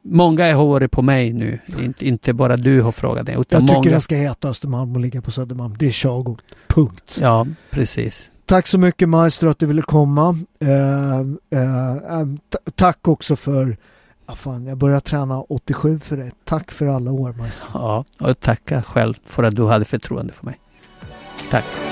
många har varit på mig nu, inte, inte bara du har frågat det, utan Jag tycker många. den ska heta Östermalm och ligga på Södermalm. Det är Tjago. Punkt. Ja, precis. Tack så mycket Maestro att du ville komma. Eh, eh, eh tack också för, ja, fan, jag började träna 87 för det. Tack för alla år Maestro. Ja, och tacka själv för att du hade förtroende för mig. Tack.